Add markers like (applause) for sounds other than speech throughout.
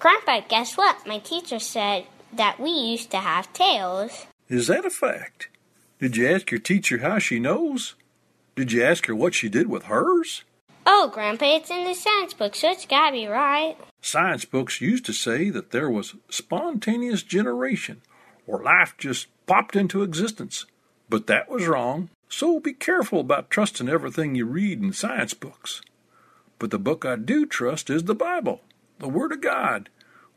Grandpa, guess what? My teacher said that we used to have tails. Is that a fact? Did you ask your teacher how she knows? Did you ask her what she did with hers? Oh, Grandpa, it's in the science book, so it's gotta be right. Science books used to say that there was spontaneous generation, or life just popped into existence. But that was wrong, so be careful about trusting everything you read in science books. But the book I do trust is the Bible the Word of God,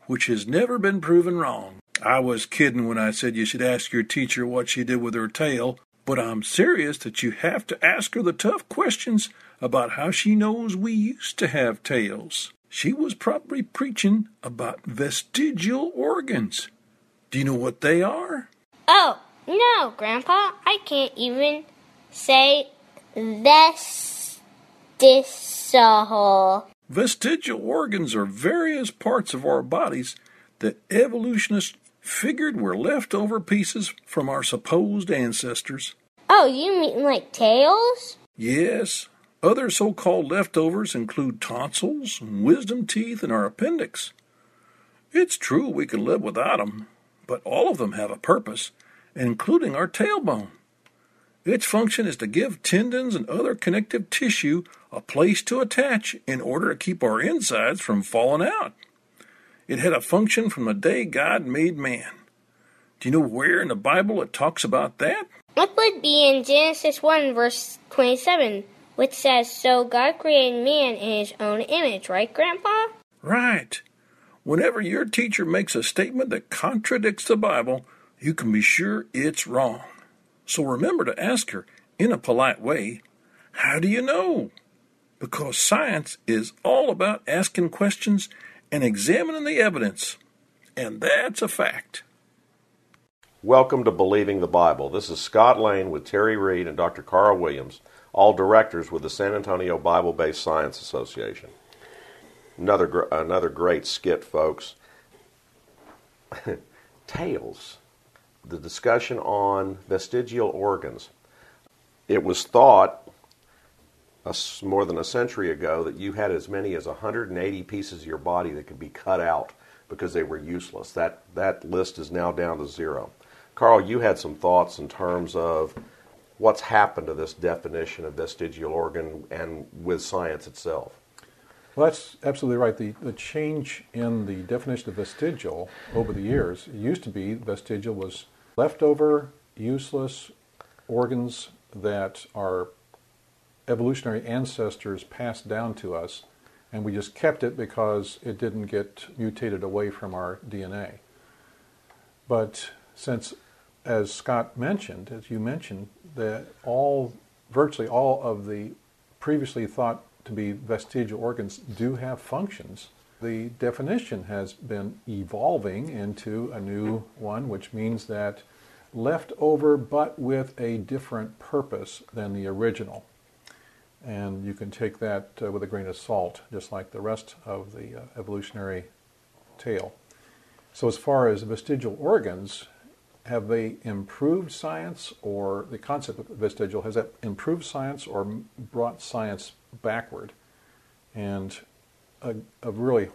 which has never been proven wrong. I was kidding when I said you should ask your teacher what she did with her tail, but I'm serious that you have to ask her the tough questions about how she knows we used to have tails. She was probably preaching about vestigial organs. Do you know what they are? Oh, no, Grandpa, I can't even say vestigial. Vestigial organs are various parts of our bodies that evolutionists figured were leftover pieces from our supposed ancestors. Oh, you mean like tails? Yes. Other so called leftovers include tonsils, wisdom teeth, and our appendix. It's true we could live without them, but all of them have a purpose, including our tailbone. Its function is to give tendons and other connective tissue a place to attach in order to keep our insides from falling out. It had a function from the day God made man. Do you know where in the Bible it talks about that? It would be in Genesis 1, verse 27, which says, So God created man in his own image, right, Grandpa? Right. Whenever your teacher makes a statement that contradicts the Bible, you can be sure it's wrong. So remember to ask her in a polite way, How do you know? Because science is all about asking questions and examining the evidence. And that's a fact. Welcome to Believing the Bible. This is Scott Lane with Terry Reed and Dr. Carl Williams, all directors with the San Antonio Bible Based Science Association. Another, another great skit, folks. (laughs) Tails the discussion on vestigial organs. It was thought more than a century ago that you had as many as 180 pieces of your body that could be cut out because they were useless. That, that list is now down to zero. Carl, you had some thoughts in terms of what's happened to this definition of vestigial organ and with science itself. Well, that's absolutely right. The, the change in the definition of vestigial over the years, it used to be vestigial was leftover, useless organs that our evolutionary ancestors passed down to us, and we just kept it because it didn't get mutated away from our DNA. But since, as Scott mentioned, as you mentioned, that all, virtually all of the previously thought to be vestigial organs do have functions, the definition has been evolving into a new one, which means that left over but with a different purpose than the original. And you can take that uh, with a grain of salt, just like the rest of the uh, evolutionary tale. So, as far as vestigial organs, have they improved science, or the concept of vestigial, has that improved science or brought science backward? And a, a really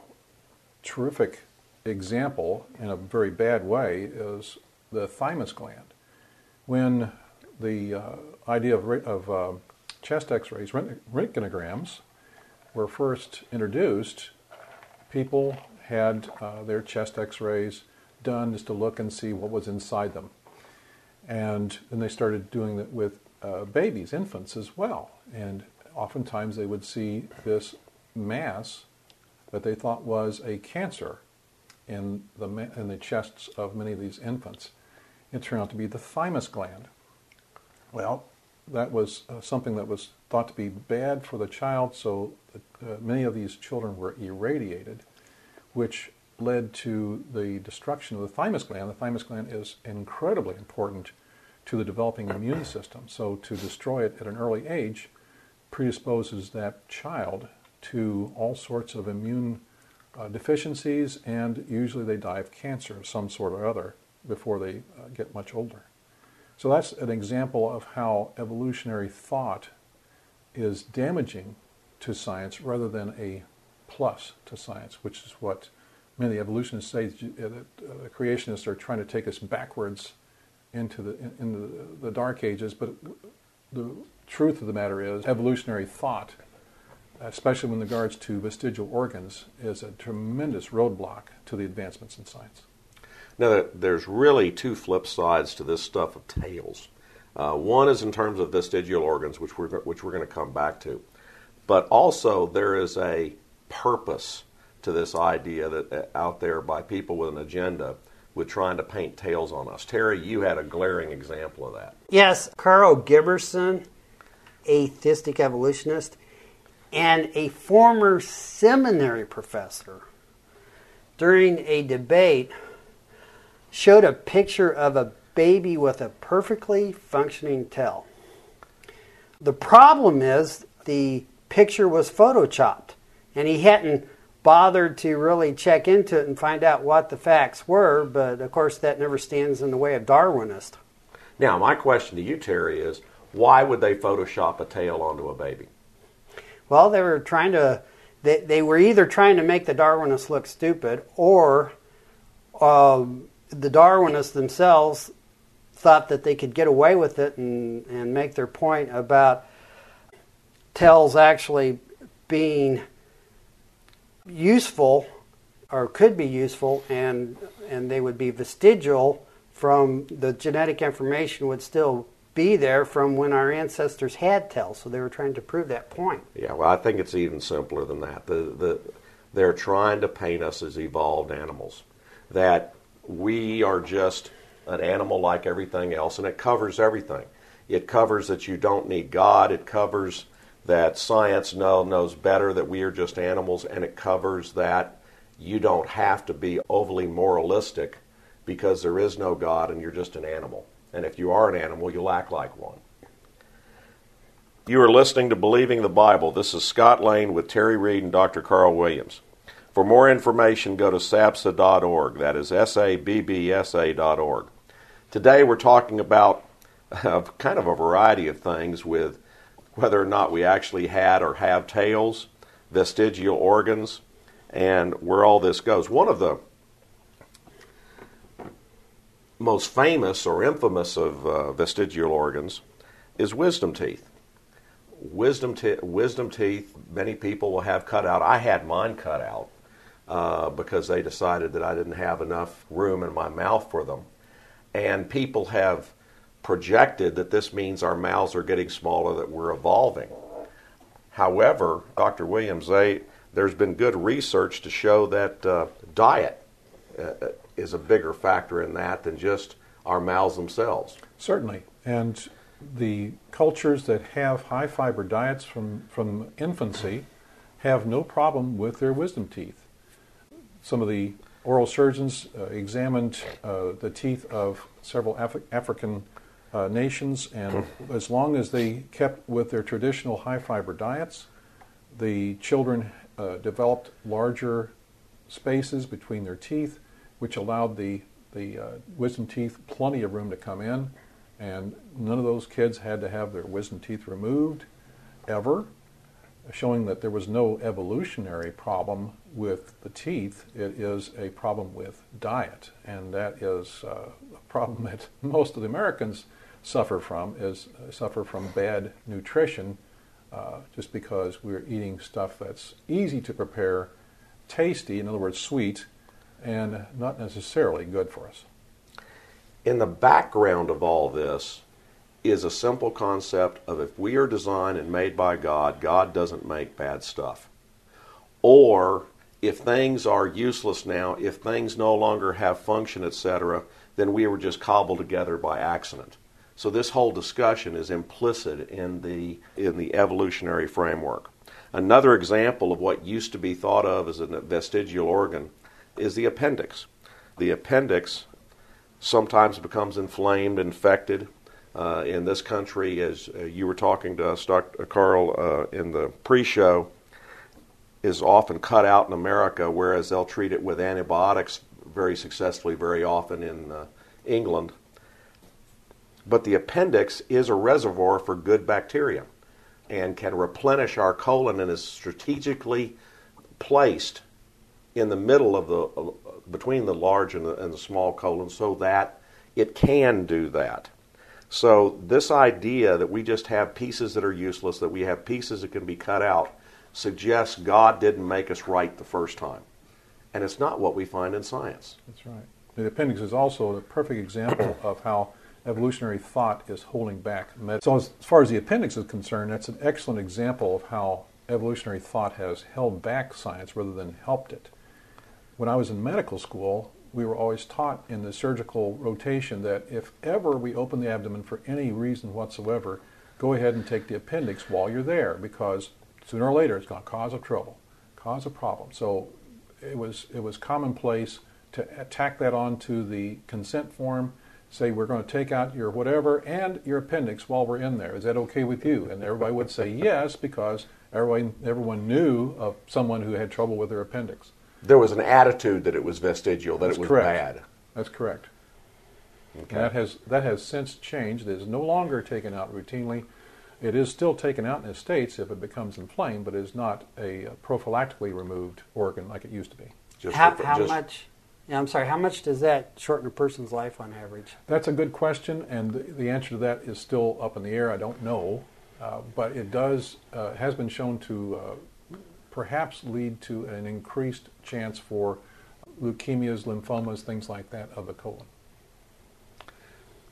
terrific example, in a very bad way, is the thymus gland. When the uh, idea of, of uh, chest x rays, röntgenograms, were first introduced, people had uh, their chest x rays done just to look and see what was inside them. And then they started doing that with uh, babies, infants as well. And oftentimes they would see this mass that they thought was a cancer in the, in the chests of many of these infants it turned out to be the thymus gland. Well, that was uh, something that was thought to be bad for the child, so uh, many of these children were irradiated. which led to the destruction of the thymus gland. The thymus gland is incredibly important to the developing immune system. So to destroy it at an early age predisposes that child to all sorts of immune uh, deficiencies, and usually they die of cancer of some sort or other before they uh, get much older. So that's an example of how evolutionary thought is damaging to science rather than a plus to science, which is what many evolutionists say that uh, the creationists are trying to take us backwards into the into the dark ages. But the truth of the matter is, evolutionary thought, especially in regards to vestigial organs, is a tremendous roadblock to the advancements in science. Now, there's really two flip sides to this stuff of tails. Uh, one is in terms of vestigial organs, which we're which we're going to come back to, but also there is a purpose to this idea that uh, out there by people with an agenda with trying to paint tails on us. Terry, you had a glaring example of that. Yes, Karl Giberson, atheistic evolutionist, and a former seminary professor during a debate showed a picture of a baby with a perfectly functioning tail. The problem is the picture was photoshopped, and he hadn't bothered to really check into it and find out what the facts were, but of course that never stands in the way of Darwinist. Now, my question to you, Terry, is why would they Photoshop a tail onto a baby? Well, they were trying to, they, they were either trying to make the Darwinists look stupid or um, the Darwinists themselves thought that they could get away with it and, and make their point about tails actually being useful or could be useful and and they would be vestigial from the genetic information would still be there from when our ancestors had tails so they were trying to prove that point. Yeah well i think it's even simpler than that. The, the, they're trying to paint us as evolved animals. That we are just an animal like everything else and it covers everything. It covers that you don't need god. It covers that science know, knows better that we are just animals, and it covers that you don't have to be overly moralistic because there is no God and you're just an animal. And if you are an animal, you'll act like one. You are listening to Believing the Bible. This is Scott Lane with Terry Reed and Dr. Carl Williams. For more information, go to sabsa.org. That is S A B B S A.org. Today we're talking about uh, kind of a variety of things with whether or not we actually had or have tails, vestigial organs, and where all this goes. One of the most famous or infamous of uh, vestigial organs is wisdom teeth. Wisdom, wisdom teeth, many people will have cut out. I had mine cut out uh, because they decided that I didn't have enough room in my mouth for them. And people have projected that this means our mouths are getting smaller, that we're evolving. However, Dr. Williams, they, there's been good research to show that uh, diet uh, is a bigger factor in that than just our mouths themselves. Certainly. And the cultures that have high fiber diets from, from infancy have no problem with their wisdom teeth. Some of the oral surgeons uh, examined uh, the teeth of several Af- African uh, nations, and (laughs) as long as they kept with their traditional high fiber diets, the children uh, developed larger spaces between their teeth, which allowed the the uh, wisdom teeth plenty of room to come in, and none of those kids had to have their wisdom teeth removed ever, showing that there was no evolutionary problem with the teeth. It is a problem with diet, and that is uh, a problem (laughs) that most of the Americans suffer from is uh, suffer from bad nutrition, uh, just because we're eating stuff that's easy to prepare, tasty, in other words, sweet, and not necessarily good for us. In the background of all this is a simple concept of if we are designed and made by God, God doesn't make bad stuff. Or if things are useless now, if things no longer have function, etc., then we were just cobbled together by accident. So this whole discussion is implicit in the in the evolutionary framework. Another example of what used to be thought of as a vestigial organ is the appendix. The appendix sometimes becomes inflamed, infected. Uh, in this country, as uh, you were talking to us, Dr. Carl, uh, in the pre show, is often cut out in America, whereas they'll treat it with antibiotics very successfully very often in uh, England. But the appendix is a reservoir for good bacteria and can replenish our colon and is strategically placed in the middle of the uh, between the large and the, and the small colon so that it can do that. So this idea that we just have pieces that are useless, that we have pieces that can be cut out, suggests God didn't make us right the first time. And it's not what we find in science. That's right. The appendix is also a perfect example of how evolutionary thought is holding back medicine. So, as, as far as the appendix is concerned, that's an excellent example of how evolutionary thought has held back science rather than helped it. When I was in medical school, we were always taught in the surgical rotation that if ever we open the abdomen for any reason whatsoever, go ahead and take the appendix while you're there because sooner or later it's going to cause a trouble, cause a problem. So it was it was commonplace to tack that onto the consent form say we're going to take out your whatever and your appendix while we're in there. Is that okay with you? And everybody would say yes because everyone everyone knew of someone who had trouble with their appendix. There was an attitude that it was vestigial, that That's it was correct. bad. That's correct. Okay. That has that has since changed. It is no longer taken out routinely. It is still taken out in the states if it becomes inflamed, but it is not a uh, prophylactically removed organ like it used to be. Just How, for- how just- much? Yeah, I'm sorry. How much does that shorten a person's life on average? That's a good question, and the, the answer to that is still up in the air. I don't know, uh, but it does uh, has been shown to uh, perhaps lead to an increased chance for leukemias, lymphomas, things like that of the colon.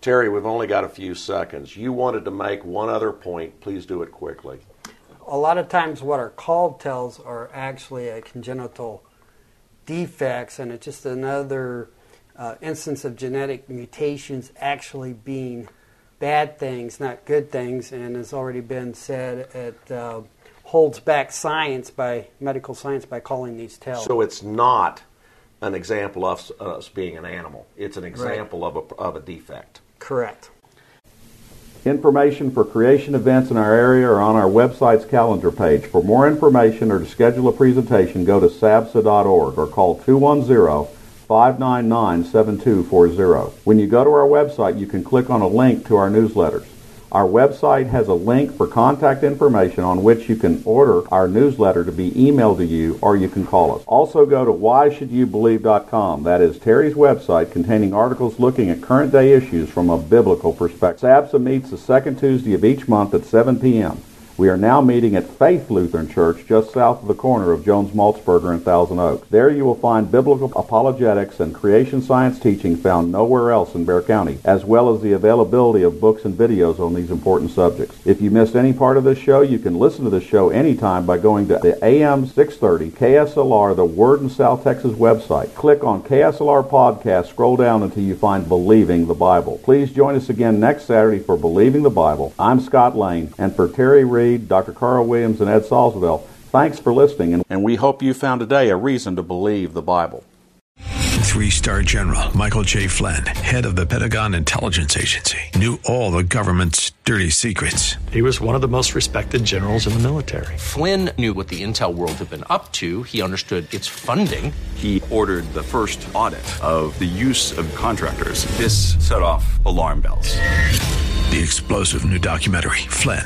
Terry, we've only got a few seconds. You wanted to make one other point. Please do it quickly. A lot of times, what are called tells are actually a congenital defects, and it's just another uh, instance of genetic mutations actually being bad things, not good things. And has already been said, it uh, holds back science by medical science by calling these tells. So it's not an example of us- us being an animal. It's an example of, a, of a defect. Correct. Information for creation events in our area are on our website's calendar page. For more information or to schedule a presentation, go to sabsa.org or call 210-599-7240. When you go to our website, you can click on a link to our newsletters. Our website has a link for contact information on which you can order our newsletter to be emailed to you or you can call us. Also go to whyshouldyoubelieve.com. That is Terry's website containing articles looking at current day issues from a biblical perspective. SABSA meets the second Tuesday of each month at 7 p.m. We are now meeting at Faith Lutheran Church just south of the corner of Jones Maltsberger and Thousand Oaks. There you will find biblical apologetics and creation science teaching found nowhere else in Bexar County, as well as the availability of books and videos on these important subjects. If you missed any part of this show, you can listen to the show anytime by going to the AM 630 KSLR, the Word in South Texas website. Click on KSLR Podcast, scroll down until you find Believing the Bible. Please join us again next Saturday for Believing the Bible. I'm Scott Lane, and for Terry Reed, Dr. Carl Williams, and Ed Salzville, thanks for listening, and, and we hope you found today a reason to believe the Bible. Three star general Michael J. Flynn, head of the Pentagon Intelligence Agency, knew all the government's dirty secrets. He was one of the most respected generals in the military. Flynn knew what the intel world had been up to. He understood its funding. He ordered the first audit of the use of contractors. This set off alarm bells. The explosive new documentary, Flynn,